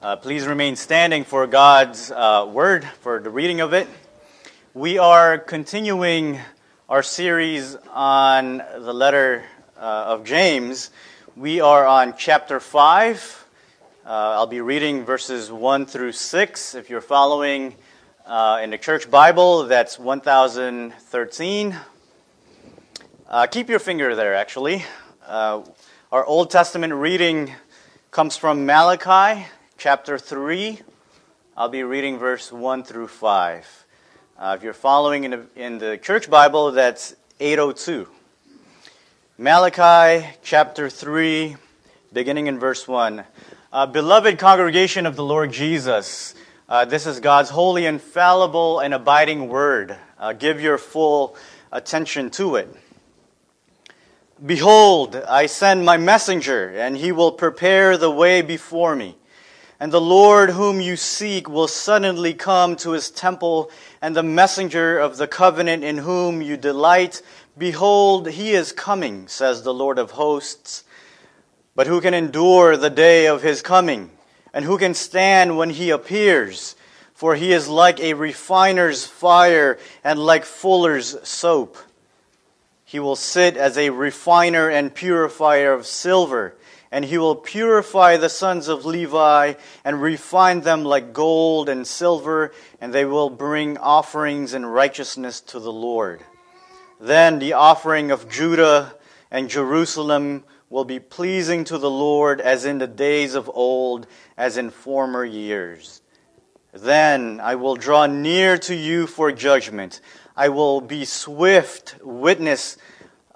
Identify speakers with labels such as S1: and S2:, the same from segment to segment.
S1: Uh, please remain standing for God's uh, word, for the reading of it. We are continuing our series on the letter uh, of James. We are on chapter 5. Uh, I'll be reading verses 1 through 6. If you're following uh, in the church Bible, that's 1013. Uh, keep your finger there, actually. our Old Testament reading comes from Malachi chapter 3. I'll be reading verse 1 through 5. Uh, if you're following in the, in the church Bible, that's 802. Malachi chapter 3, beginning in verse 1. Uh, Beloved congregation of the Lord Jesus, uh, this is God's holy, infallible, and abiding word. Uh, give your full attention to it. Behold, I send my messenger, and he will prepare the way before me. And the Lord whom you seek will suddenly come to his temple, and the messenger of the covenant in whom you delight, behold, he is coming, says the Lord of hosts. But who can endure the day of his coming? And who can stand when he appears? For he is like a refiner's fire and like fuller's soap. He will sit as a refiner and purifier of silver and he will purify the sons of Levi and refine them like gold and silver, and they will bring offerings in righteousness to the Lord. Then the offering of Judah and Jerusalem will be pleasing to the Lord as in the days of old, as in former years. Then I will draw near to you for judgment. I will be swift witness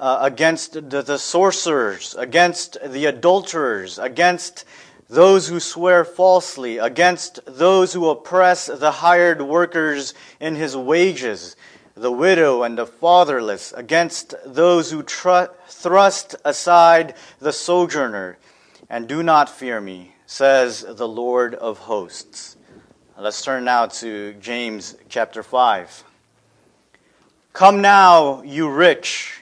S1: uh, against the, the sorcerers, against the adulterers, against those who swear falsely, against those who oppress the hired workers in his wages, the widow and the fatherless, against those who tr- thrust aside the sojourner. And do not fear me, says the Lord of hosts. Let's turn now to James chapter 5. Come now, you rich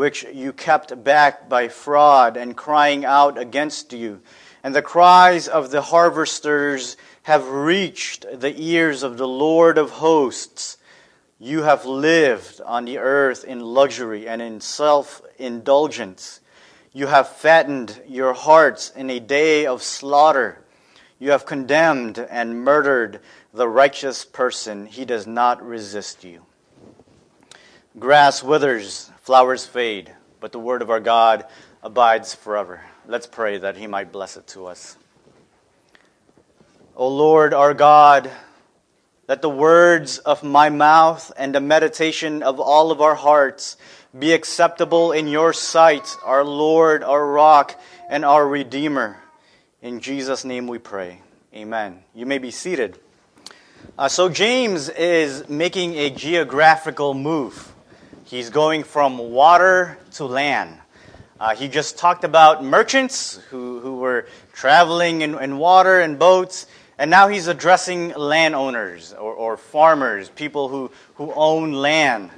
S1: which you kept back by fraud and crying out against you. And the cries of the harvesters have reached the ears of the Lord of hosts. You have lived on the earth in luxury and in self indulgence. You have fattened your hearts in a day of slaughter. You have condemned and murdered the righteous person. He does not resist you. Grass withers, flowers fade, but the word of our God abides forever. Let's pray that he might bless it to us. O Lord our God, let the words of my mouth and the meditation of all of our hearts be acceptable in your sight, our Lord, our rock, and our Redeemer. In Jesus' name we pray. Amen. You may be seated. Uh, so, James is making a geographical move. He's going from water to land. Uh, he just talked about merchants who, who were traveling in, in water and boats, and now he's addressing landowners or, or farmers, people who, who own land.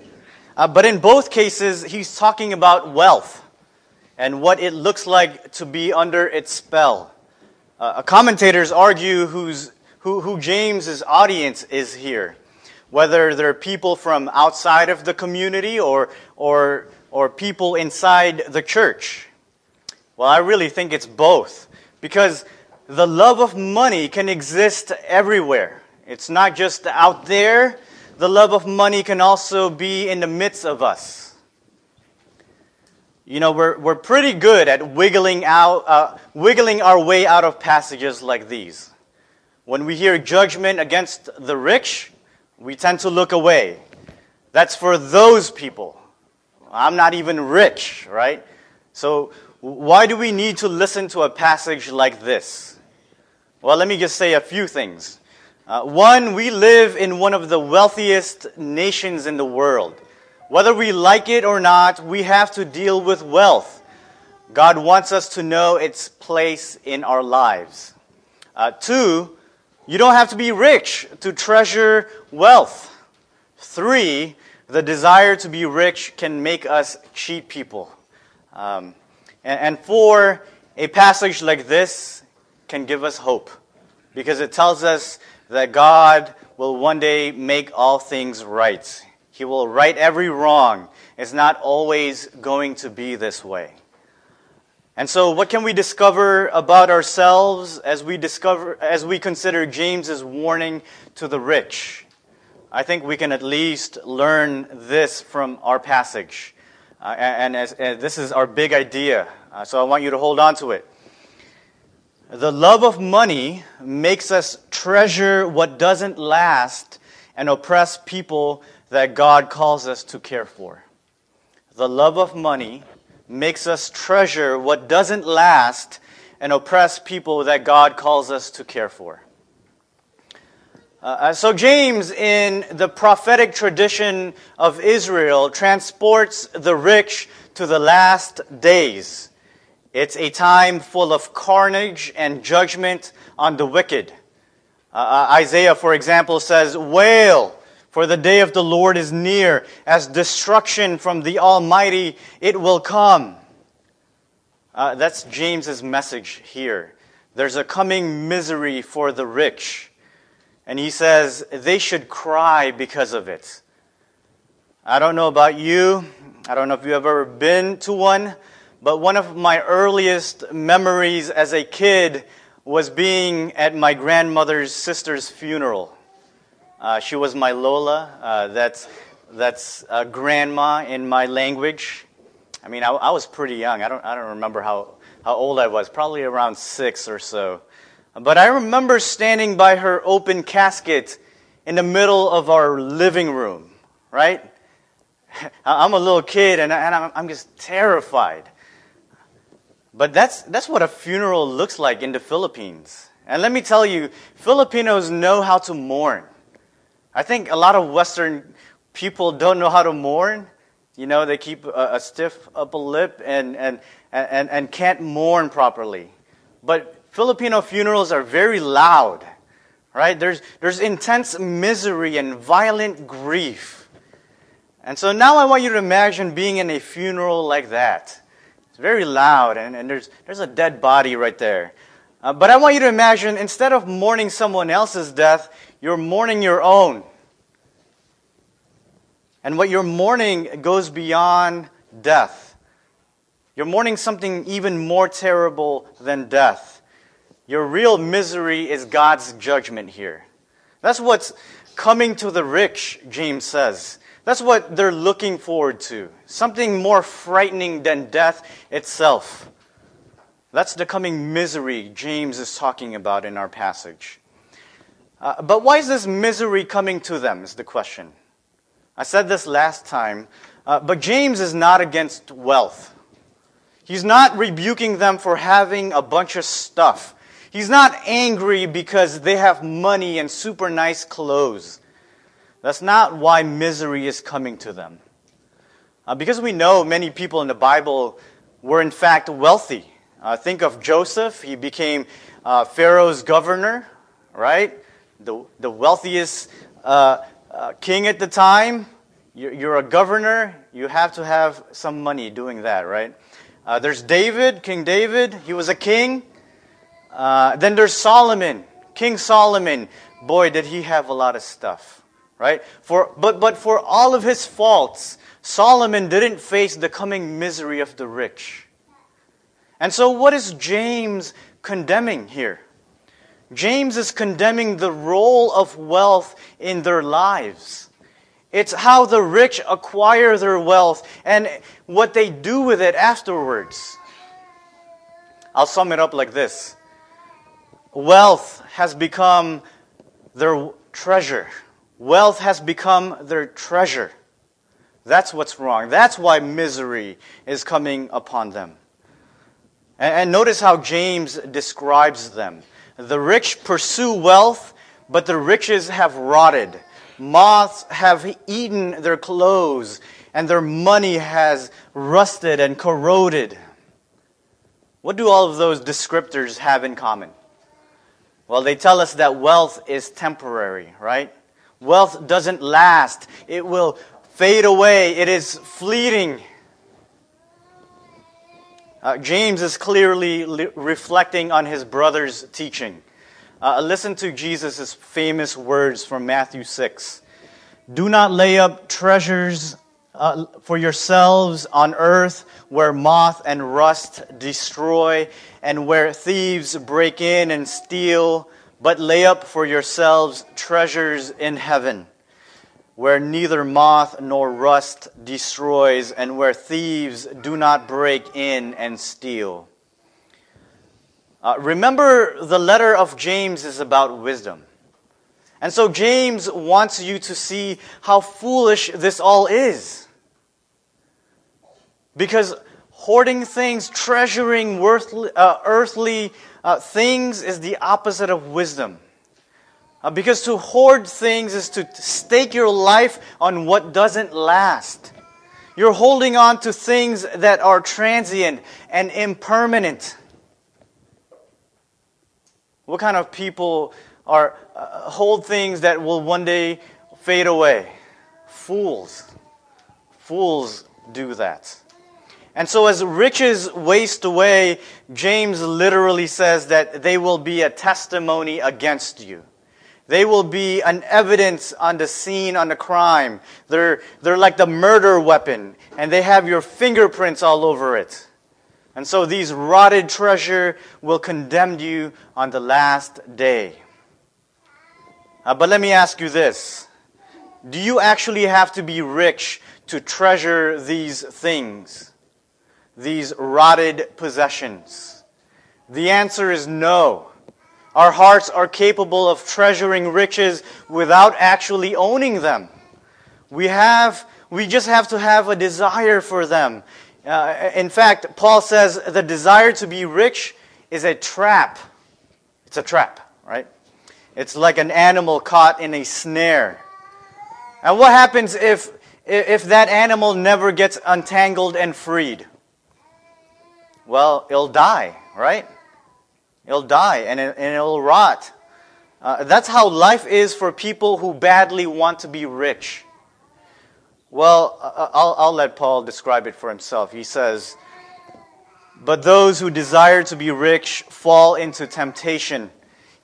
S1: Uh, but in both cases, he's talking about wealth and what it looks like to be under its spell. Uh, commentators argue who's, who, who James's audience is here whether they're people from outside of the community or, or, or people inside the church. Well, I really think it's both because the love of money can exist everywhere. It's not just out there, the love of money can also be in the midst of us. You know, we're, we're pretty good at wiggling, out, uh, wiggling our way out of passages like these. When we hear judgment against the rich, we tend to look away. That's for those people. I'm not even rich, right? So, why do we need to listen to a passage like this? Well, let me just say a few things. Uh, one, we live in one of the wealthiest nations in the world. Whether we like it or not, we have to deal with wealth. God wants us to know its place in our lives. Uh, two, you don't have to be rich to treasure wealth. Three, the desire to be rich can make us cheat people. Um, and, and four, a passage like this can give us hope because it tells us that God will one day make all things right. He will right every wrong. It's not always going to be this way. And so, what can we discover about ourselves as we discover, as we consider James's warning to the rich? I think we can at least learn this from our passage. Uh, and, as, and, this is our big idea. Uh, so I want you to hold on to it. The love of money makes us treasure what doesn't last and oppress people that God calls us to care for. The love of money makes us treasure what doesn't last and oppress people that God calls us to care for. Uh, so, James, in the prophetic tradition of Israel, transports the rich to the last days. It's a time full of carnage and judgment on the wicked. Uh, uh Isaiah, for example, says, Wail, for the day of the Lord is near. As destruction from the Almighty, it will come. Uh, that's James's message here. There's a coming misery for the rich. And he says they should cry because of it. I don't know about you. I don't know if you've ever been to one, but one of my earliest memories as a kid was being at my grandmother's sister's funeral. Uh, she was my Lola. Uh, that's that's grandma in my language. I mean, I, I, was pretty young. I don't, I don't remember how, how old I was, probably around six or so. But I remember standing by her open casket in the middle of our living room, right? I'm a little kid and, and I'm, I'm just terrified. But that's, that's what a funeral looks like in the Philippines. And let me tell you, Filipinos know how to mourn. I think a lot of Western people don't know how to mourn. You know, they keep a, a stiff upper lip and, and, and, and can't mourn properly. But Filipino funerals are very loud, right? There's, there's intense misery and violent grief. And so now I want you to imagine being in a funeral like that. It's very loud, and, and there's, there's a dead body right there. Uh, but I want you to imagine instead of mourning someone else's death, you're mourning your own. And what you're mourning goes beyond death. You're mourning something even more terrible than death. Your real misery is God's judgment here. That's what's coming to the rich, James says. That's what they're looking forward to. Something more frightening than death itself. That's the coming misery James is talking about in our passage. Uh, but why is this misery coming to them, is the question. I said this last time, uh, but James is not against wealth. He's not rebuking them for having a bunch of stuff. He's not angry because they have money and super nice clothes. That's not why misery is coming to them. Uh, because we know many people in the Bible were in fact wealthy. Uh, think of Joseph. He became uh, Pharaoh's governor, right? The, the wealthiest uh, uh, king at the time. You're, you're, a governor, you have to have some money doing that, right? Uh, there's David, King David, he was a king. Uh, then there's Solomon, King Solomon. Boy, did he have a lot of stuff, right? For, but, but for all of his faults, Solomon didn't face the coming misery of the rich. And so, what is James condemning here? James is condemning the role of wealth in their lives. It's how the rich acquire their wealth and what they do with it afterwards. I'll sum it up like this Wealth has become their treasure. Wealth has become their treasure. That's what's wrong. That's why misery is coming upon them. And, notice how James describes them. The rich pursue wealth but the riches have rotted. Moths have eaten their clothes, and their money has rusted and corroded. What do all of those descriptors have in common? Well, they tell us that wealth is temporary, right? Wealth doesn't last. It will fade away. It is fleeting. Uh, James is clearly li- reflecting on his brother's teaching. Uh, listen to Jesus' famous words from Matthew 6. Do not lay up treasures uh, for yourselves on earth where moth and rust destroy and where thieves break in and steal, but lay up for yourselves treasures in heaven where neither moth nor rust destroys and where thieves do not break in and steal. Uh, remember, the letter of James is about wisdom. And so James wants you to see how foolish this all is. Because hoarding things, treasuring worthly, uh, earthly uh, things is the opposite of wisdom. Uh, because to hoard things is to stake your life on what doesn't last. You're holding on to things that are transient and impermanent. What kind of people are uh, hold things that will one day fade away? Fools. Fools do that. And so, as riches waste away, James literally says that they will be a testimony against you. They will be an evidence on the scene on the crime. They're, they're like the murder weapon, and they have your fingerprints all over it. And so these rotted treasure will condemn you on the last day. Uh, but let me ask you this Do you actually have to be rich to treasure these things? these rotted possessions? The answer is no. Our hearts are capable of treasuring riches without actually owning them. We have, we just have to have a desire for them. Uh, in fact, Paul says the desire to be rich is a trap. It's a trap, right? It's like an animal caught in a snare. And what happens if, if that animal never gets untangled and freed? well, it'll die, right? It'll die and, it, and it'll rot. Uh, that's how life is for people who badly want to be rich. Well, uh, uh, I'll, I'll let Paul describe it for himself. He says, But those who desire to be rich fall into temptation,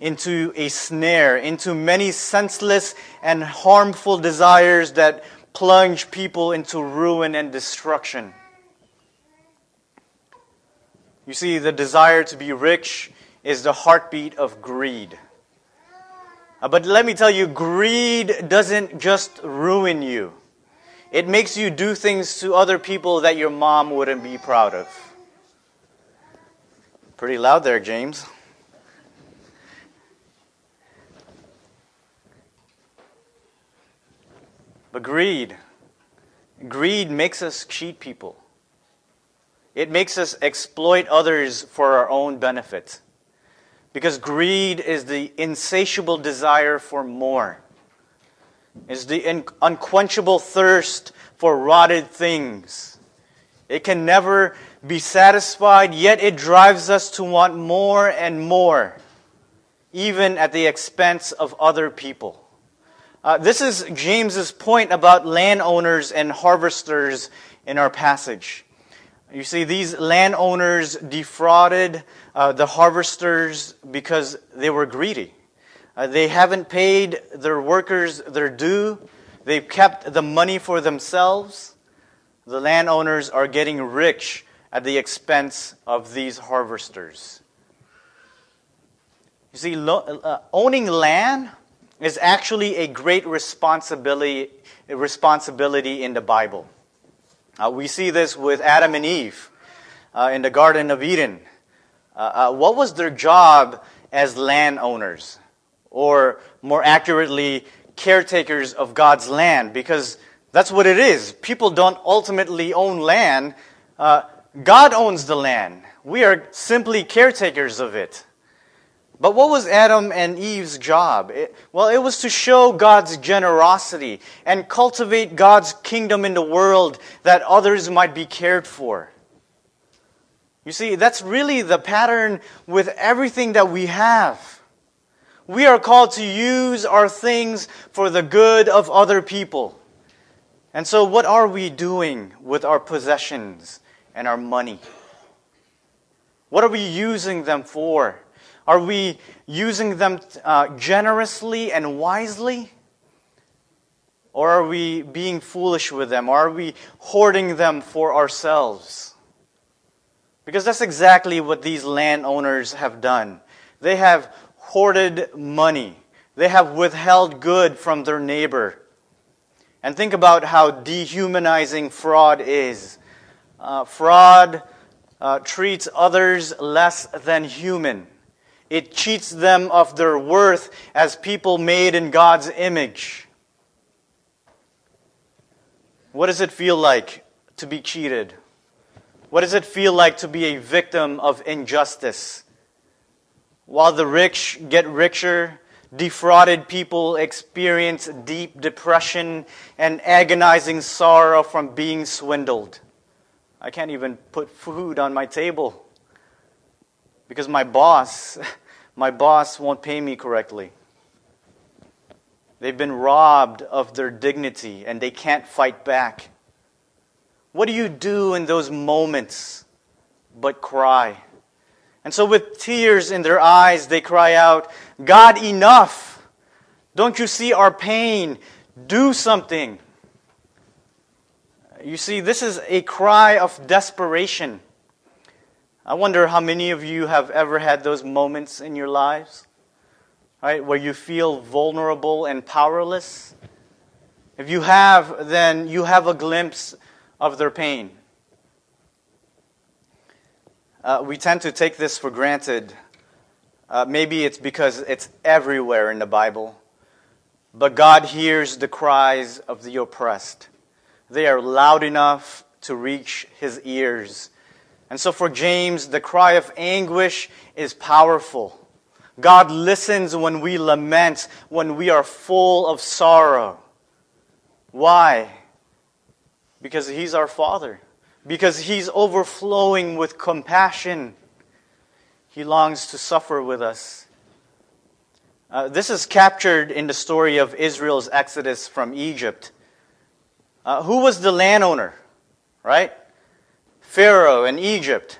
S1: into a snare, into many senseless and harmful desires that plunge people into ruin and destruction. You see, the desire to be rich is the heartbeat of greed. Uh, but let me tell you, greed doesn't just ruin you. It makes you do things to other people that your mom wouldn't be proud of. Pretty loud there, James. But greed, greed makes us cheat people. It makes us exploit others for our own benefit. Because greed is the insatiable desire for more. It's the unquenchable thirst for rotted things. It can never be satisfied, yet it drives us to want more and more, even at the expense of other people. Uh, this is James's point about landowners and harvesters in our passage. You see, these landowners defrauded uh, the harvesters because they were greedy. Uh, they haven't paid their workers their due. They've kept the money for themselves. The landowners are getting rich at the expense of these harvesters. You see, lo- uh, owning land is actually a great responsibility, responsibility in the Bible. Uh, we see this with Adam and Eve uh, in the Garden of Eden. Uh, uh, what was their job as landowners? Or more accurately, caretakers of God's land? Because that's what it is. People don't ultimately own land, uh, God owns the land. We are simply caretakers of it. But what was Adam and Eve's job? It, well, it was to show God's generosity and cultivate God's kingdom in the world that others might be cared for. You see, that's really the pattern with everything that we have. We are called to use our things for the good of other people. And so, what are we doing with our possessions and our money? What are we using them for? Are we using them uh, generously and wisely? Or are we being foolish with them? Are we hoarding them for ourselves? Because that's exactly what these landowners have done. They have hoarded money, they have withheld good from their neighbor. And think about how dehumanizing fraud is. Uh, fraud uh, treats others less than human. It cheats them of their worth as people made in God's image. What does it feel like to be cheated? What does it feel like to be a victim of injustice? While the rich get richer, defrauded people experience deep depression and agonizing sorrow from being swindled. I can't even put food on my table because my boss, my boss won't pay me correctly. They've been robbed of their dignity and they can't fight back. What do you do in those moments but cry? And so, with tears in their eyes, they cry out, God, enough! Don't you see our pain? Do something. You see, this is a cry of desperation. I wonder how many of you have ever had those moments in your lives, right, where you feel vulnerable and powerless. If you have, then you have a glimpse of their pain. Uh, we tend to take this for granted. Uh, maybe it's because it's everywhere in the Bible. But God hears the cries of the oppressed. They are loud enough to reach his ears. And so for James, the cry of anguish is powerful. God listens when we lament, when we are full of sorrow. Why? Because He's our Father. Because He's overflowing with compassion. He longs to suffer with us. Uh, this is captured in the story of Israel's exodus from Egypt. Uh, who was the landowner? Right? Pharaoh and Egypt.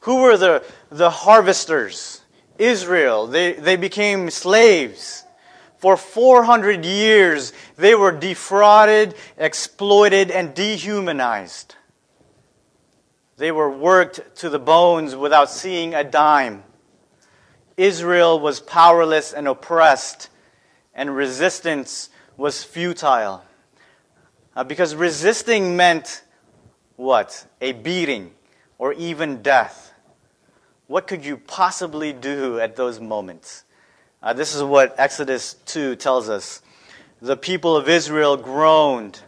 S1: Who were the, the harvesters? Israel. They, they became slaves. For 400 years, they were defrauded, exploited, and dehumanized. They were worked to the bones without seeing a dime. Israel was powerless and oppressed, and resistance was futile. Uh, because resisting meant what? A beating or even death. What could you possibly do at those moments? Uh, this is what Exodus 2 tells us. The people of Israel groaned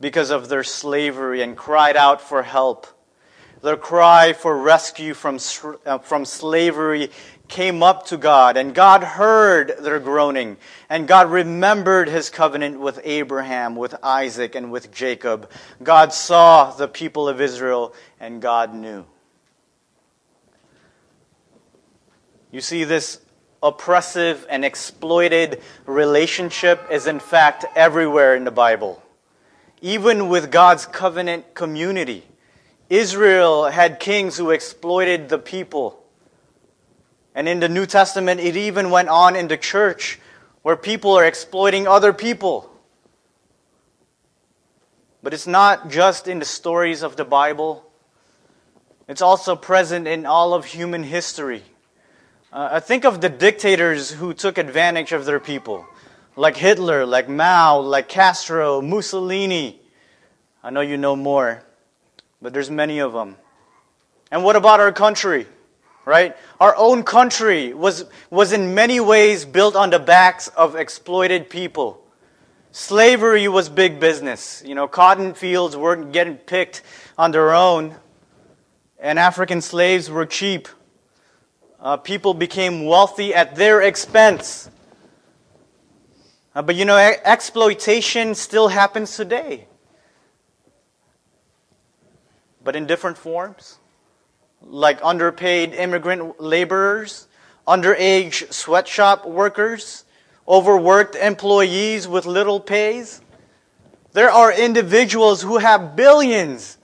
S1: because of their slavery and cried out for help. Their cry for rescue from, uh, from slavery came up to God, and God heard their groaning, and God remembered his covenant with Abraham, with Isaac, and with Jacob. God saw the people of Israel, and God knew. You see, this oppressive and exploited relationship is in fact everywhere in the Bible. Even with God's covenant community, Israel had kings who exploited the people. And in the New Testament, it even went on in the church where people are exploiting other people. But it's not just in the stories of the Bible, it's also present in all of human history. Uh, I think of the dictators who took advantage of their people, like Hitler, like Mao, like Castro, Mussolini. I know you know more, but there's many of them. And what about our country? right? Our own country was, was in many ways built on the backs of exploited people. Slavery was big business. You know, cotton fields weren't getting picked on their own, and African slaves were cheap. Uh, people became wealthy at their expense. Uh, but you know, exploitation still happens today. But in different forms. Like underpaid immigrant laborers, underage sweatshop workers, overworked employees with little pays. There are individuals who have billions,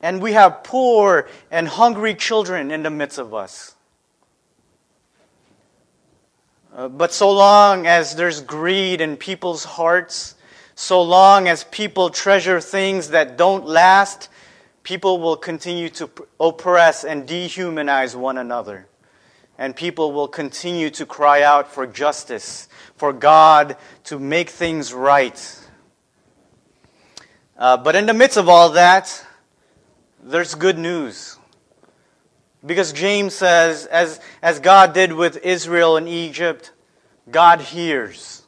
S1: and we have poor and hungry children in the midst of us. Uh, but so long as there's greed in people's hearts, so long as people treasure things that don't last, people will continue to oppress and dehumanize one another. And people will continue to cry out for justice, for God to make things right. Uh, but in the midst of all that, there's good news. Because James says, as, as God did with Israel and Egypt, God hears.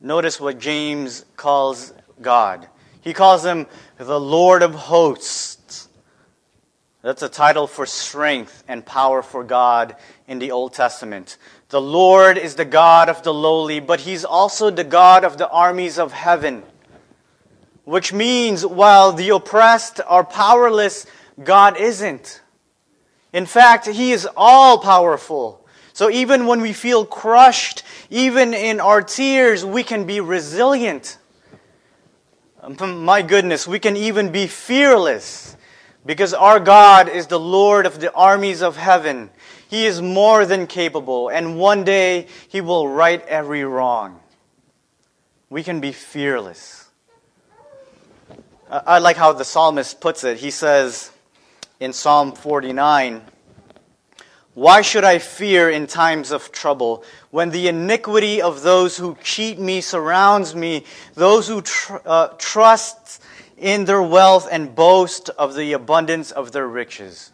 S1: Notice what James calls God. He calls him the Lord of hosts. That's a title for strength and power for God in the Old Testament. The Lord is the God of the lowly, but He's also the God of the armies of heaven. Which means while the oppressed are powerless, God isn't. In fact, He is all powerful. So even when we feel crushed, even in our tears, we can be resilient. Um, my goodness, we can even be fearless because our God is the Lord of the armies of heaven. He is more than capable, and one day He will right every wrong. We can be fearless. I like how the psalmist puts it. He says in Psalm 49 Why should I fear in times of trouble when the iniquity of those who cheat me surrounds me, those who tr- uh, trust in their wealth and boast of the abundance of their riches?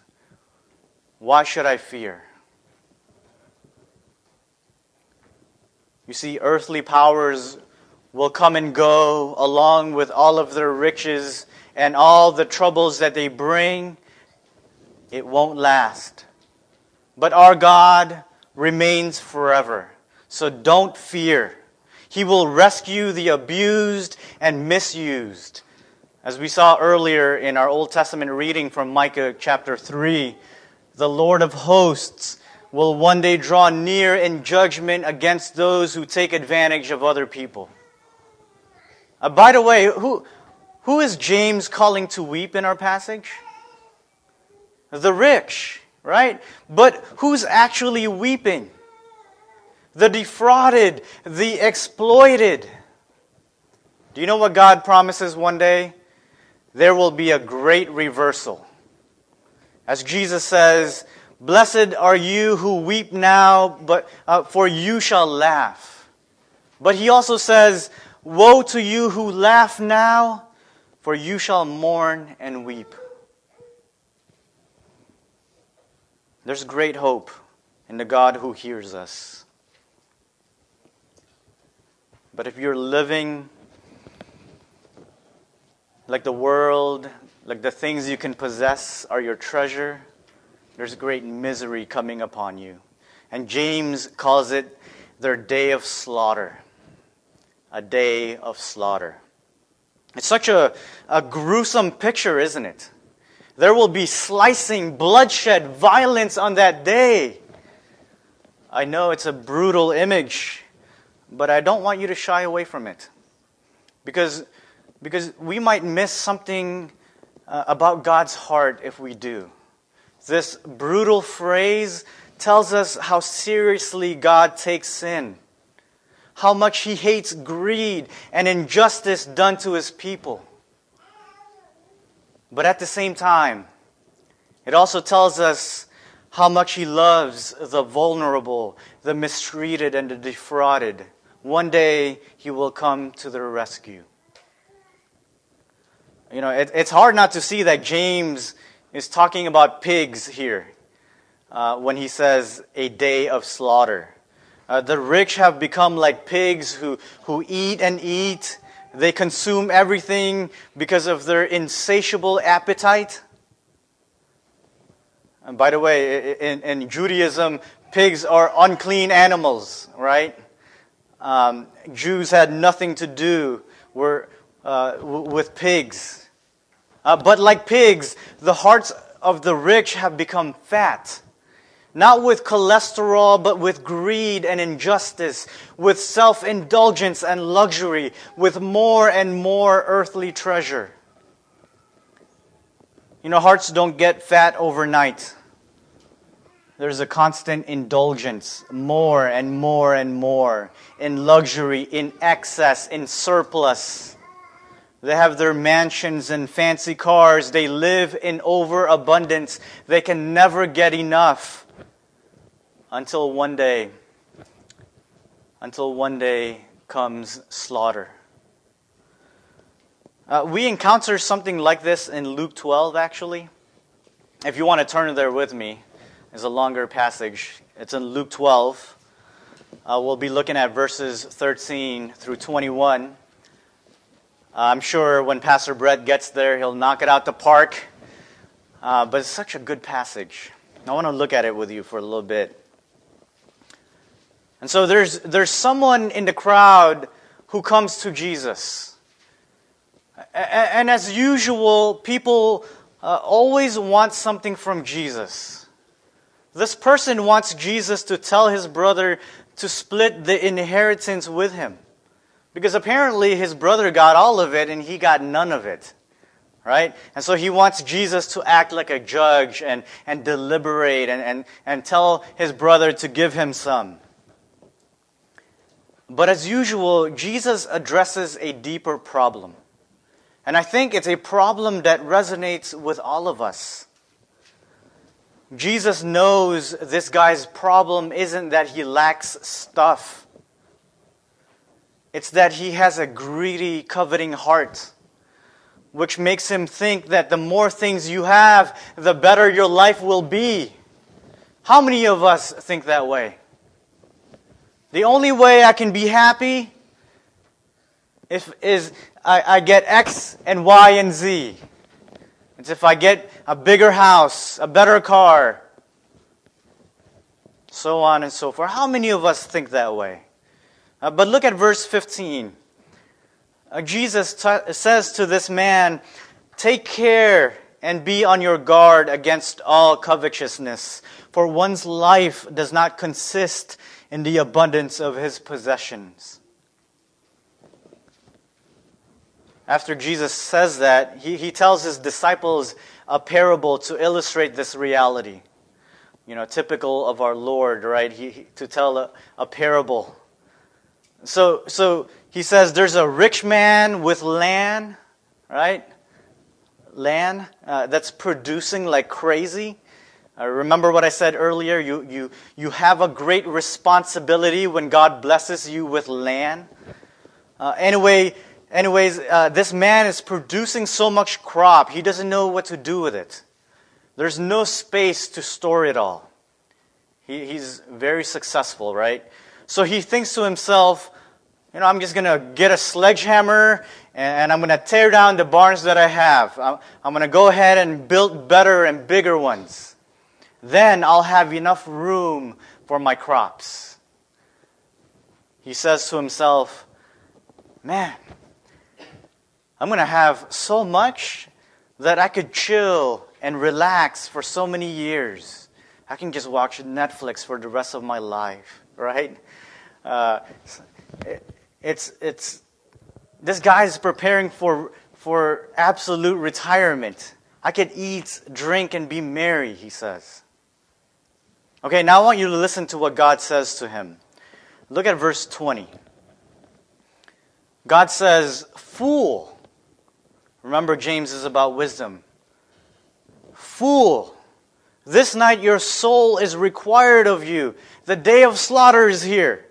S1: Why should I fear? You see, earthly powers will come and go along with all of their riches and all the troubles that they bring. It won't last. But our God remains forever. So don't fear. He will rescue the abused and misused. As we saw earlier in our Old Testament reading from Micah chapter 3, the Lord of hosts will one day draw near in judgment against those who take advantage of other people. Uh, by the way, who, who is James calling to weep in our passage? The rich, right? But who's actually weeping? The defrauded, the exploited. Do you know what God promises one day? There will be a great reversal. As Jesus says, Blessed are you who weep now, but uh, for you shall laugh. But he also says, Woe to you who laugh now, for you shall mourn and weep. There's great hope in the God who hears us. But if you're living like the world, like the things you can possess are your treasure, there's great misery coming upon you. And James calls it their day of slaughter a day of slaughter. It's such a, a gruesome picture, isn't it? There will be slicing, bloodshed, violence on that day. I know it's a brutal image, but I don't want you to shy away from it. Because, because we might miss something uh, about God's heart if we do. This brutal phrase tells us how seriously God takes sin how much he hates greed and injustice done to his people. But at the same time, it also tells us how much he loves the vulnerable, the mistreated, and the defrauded. One day he will come to their rescue. You know, it, it's hard not to see that James is talking about pigs here uh, when he says a day of slaughter. Uh, the rich have become like pigs who, who eat and eat. They consume everything because of their insatiable appetite. And by the way, in, in Judaism, pigs are unclean animals, right? Um, Jews had nothing to do were, uh, with pigs. Uh, but like pigs, the hearts of the rich have become fat. Not with cholesterol, but with greed and injustice, with self indulgence and luxury, with more and more earthly treasure. You know, hearts don't get fat overnight. There's a constant indulgence, more and more and more, in luxury, in excess, in surplus. They have their mansions and fancy cars. They live in overabundance. They can never get enough until one day, until one day comes slaughter. Uh, we encounter something like this in Luke 12, actually. If you want to turn there with me, it's a longer passage. It's in Luke 12. Uh, we'll be looking at verses 13 through 21. Uh, I'm sure when Pastor Brett gets there, he'll knock it out the park. Uh, but it's such a good passage. I want to look at it with you for a little bit. And so there's, there's someone in the crowd who comes to Jesus. And as usual, people uh, always want something from Jesus. This person wants Jesus to tell his brother to split the inheritance with him. Because apparently his brother got all of it and he got none of it. Right? And so he wants Jesus to act like a judge and, and deliberate and, and, and tell his brother to give him some. But as usual, Jesus addresses a deeper problem. And I think it's a problem that resonates with all of us. Jesus knows this guy's problem isn't that he lacks stuff. It's that he has a greedy, coveting heart, which makes him think that the more things you have, the better your life will be. How many of us think that way? The only way I can be happy if, is I, I get X and Y and Z. It's if I get a bigger house, a better car, so on and so forth. How many of us think that way? Uh, but look at verse 15. Uh, Jesus t- says to this man, Take care and be on your guard against all covetousness, for one's life does not consist in the abundance of his possessions. After Jesus says that, he, he tells his disciples a parable to illustrate this reality. You know, typical of our Lord, right? He, he, to tell a, a parable. So, so he says there's a rich man with land, right? Land uh, that's producing like crazy. Uh, remember what I said earlier? You, you, you have a great responsibility when God blesses you with land. Uh, anyway, anyways, uh, this man is producing so much crop, he doesn't know what to do with it. There's no space to store it all. He, he's very successful, right? So he thinks to himself, you know, I'm just going to get a sledgehammer and I'm going to tear down the barns that I have. I'm, I'm going to go ahead and build better and bigger ones. Then I'll have enough room for my crops. He says to himself, Man, I'm going to have so much that I could chill and relax for so many years. I can just watch Netflix for the rest of my life, right? Uh, it's, it's, this guy is preparing for, for absolute retirement. I could eat, drink, and be merry, he says. Okay, now I want you to listen to what God says to him. Look at verse 20. God says, Fool. Remember, James is about wisdom. Fool. This night your soul is required of you. The day of slaughter is here.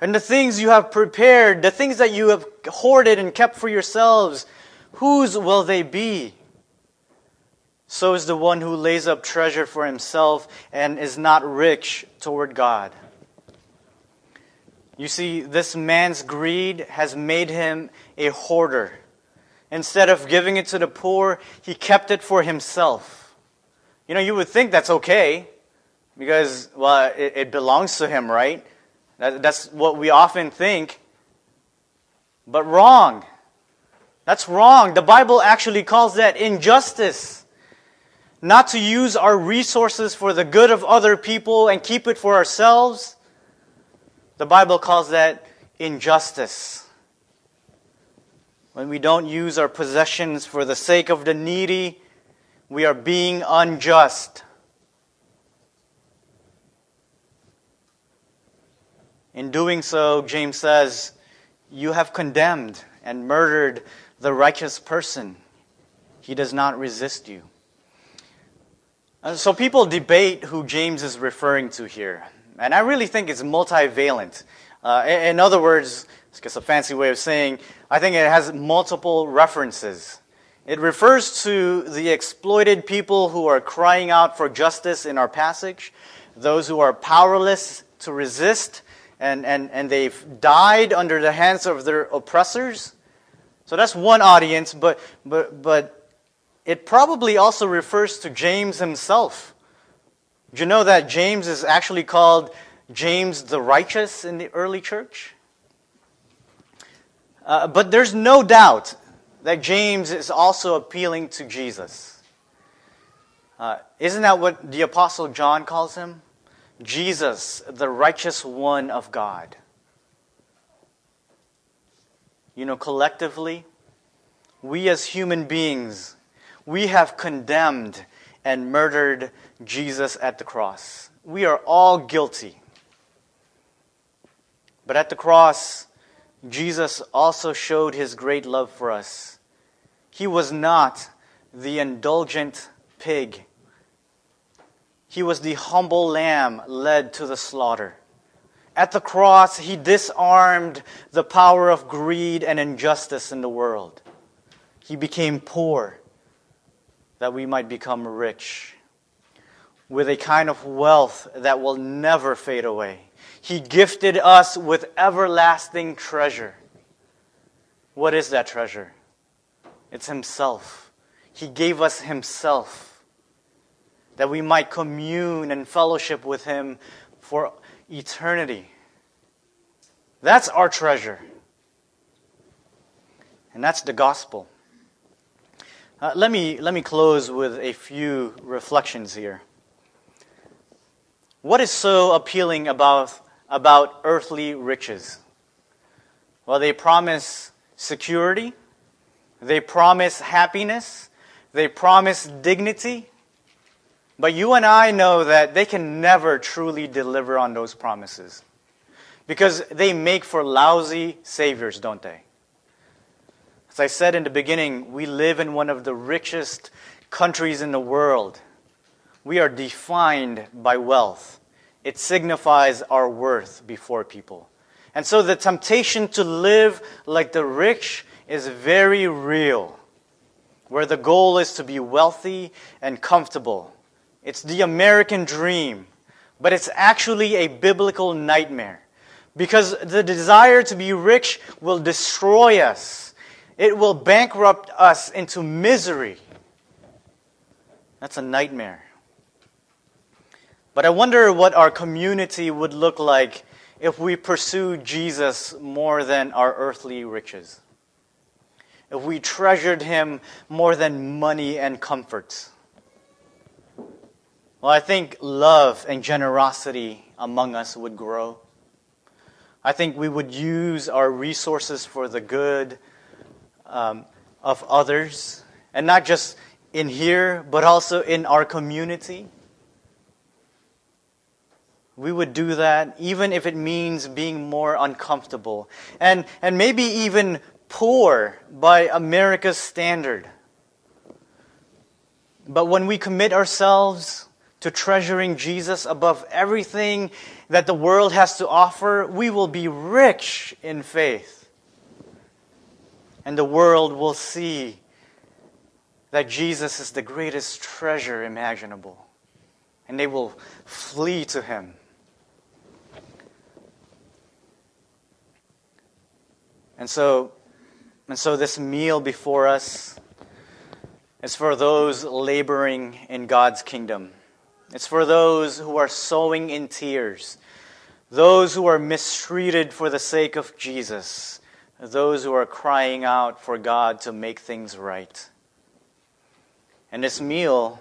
S1: And the things you have prepared, the things that you have hoarded and kept for yourselves, whose will they be? So is the one who lays up treasure for himself and is not rich toward God. You see, this man's greed has made him a hoarder. Instead of giving it to the poor, he kept it for himself. You know, you would think that's okay because, well, it, it belongs to him, right? That, that's what we often think. But wrong. That's wrong. The Bible actually calls that injustice. Not to use our resources for the good of other people and keep it for ourselves. The Bible calls that injustice. When we don't use our possessions for the sake of the needy, we are being unjust. In doing so, James says, you have condemned and murdered the righteous person. He does not resist you. And so people debate who James is referring to here. And I really think it's multivalent. Uh, in other words, it's just a fancy way of saying, I think it has multiple references. It refers to the exploited people who are crying out for justice in our passage, those who are powerless to resist, and, and, and they've died under the hands of their oppressors. So that's one audience, but, but, but it probably also refers to James himself. Do you know that James is actually called James the Righteous in the early church? Uh, but there's no doubt that James is also appealing to Jesus. Uh, isn't that what the Apostle John calls him? Jesus, the righteous one of God. You know, collectively, we as human beings, we have condemned and murdered Jesus at the cross. We are all guilty. But at the cross, Jesus also showed his great love for us. He was not the indulgent pig. He was the humble lamb led to the slaughter. At the cross, he disarmed the power of greed and injustice in the world. He became poor that we might become rich with a kind of wealth that will never fade away. He gifted us with everlasting treasure. What is that treasure? It's Himself. He gave us Himself that we might commune and fellowship with Him for eternity. That's our treasure. And that's the gospel. Uh, let, me, let me close with a few reflections here. What is so appealing about, about earthly riches? Well, they promise security, they promise happiness, they promise dignity, but you and I know that they can never truly deliver on those promises because they make for lousy saviors, don't they? As I said in the beginning, we live in one of the richest countries in the world. We are defined by wealth, it signifies our worth before people. And so the temptation to live like the rich is very real, where the goal is to be wealthy and comfortable it's the American dream, but it's actually a biblical nightmare because the desire to be rich will destroy us. It will bankrupt us into misery. That's a nightmare. But I wonder what our community would look like if we pursued Jesus more than our earthly riches. If we treasured him more than money and comforts. Well, I think love and generosity among us would grow. I think we would use our resources for the good um, of others, and not just in here, but also in our community. We would do that even if it means being more uncomfortable and, and maybe even poor by America's standard. But when we commit ourselves to treasuring Jesus above everything that the world has to offer, we will be rich in faith. And the world will see that Jesus is the greatest treasure imaginable. And they will flee to him. And so, and so this meal before us is for those laboring in God's kingdom. It's for those who are sowing in tears, those who are mistreated for the sake of Jesus, those who are crying out for God to make things right. And this meal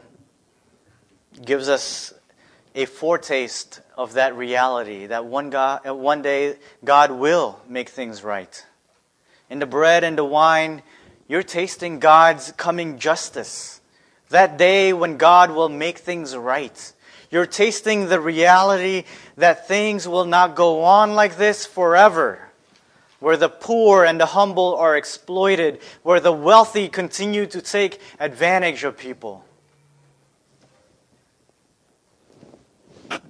S1: gives us a foretaste of that reality that one, God, one day God will make things right. In the bread and the wine, you're tasting God's coming justice. That day when God will make things right. You're tasting the reality that things will not go on like this forever. Where the poor and the humble are exploited, where the wealthy continue to take advantage of people.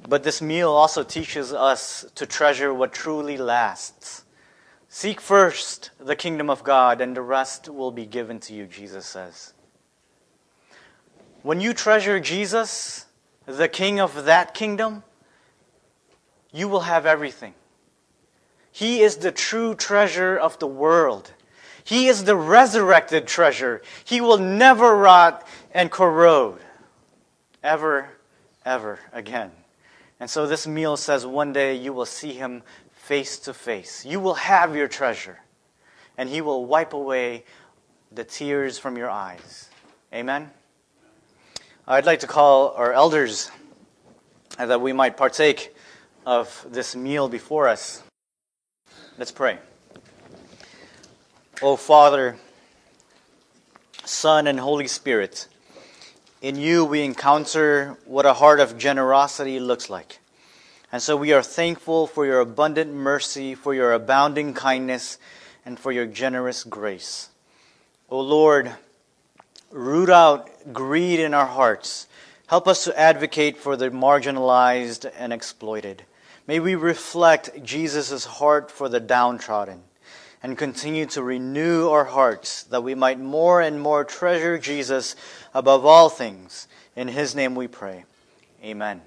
S1: But this meal also teaches us to treasure what truly lasts. Seek first the kingdom of God, and the rest will be given to you, Jesus says. When you treasure Jesus, the king of that kingdom, you will have everything. He is the true treasure of the world. He is the resurrected treasure. He will never rot and corrode ever, ever again. And so this meal says one day you will see him face to face. You will have your treasure, and he will wipe away the tears from your eyes. Amen. I'd like to call our elders that we might partake of this meal before us. Let's pray. Oh, Father, Son, and Holy Spirit, in you, we encounter what a heart of generosity looks like. And so we are thankful for your abundant mercy, for your abounding kindness, and for your generous grace. O oh Lord, root out greed in our hearts. Help us to advocate for the marginalized and exploited. May we reflect Jesus' heart for the downtrodden and continue to renew our hearts that we might more and more treasure Jesus above all things. In his name we pray. Amen.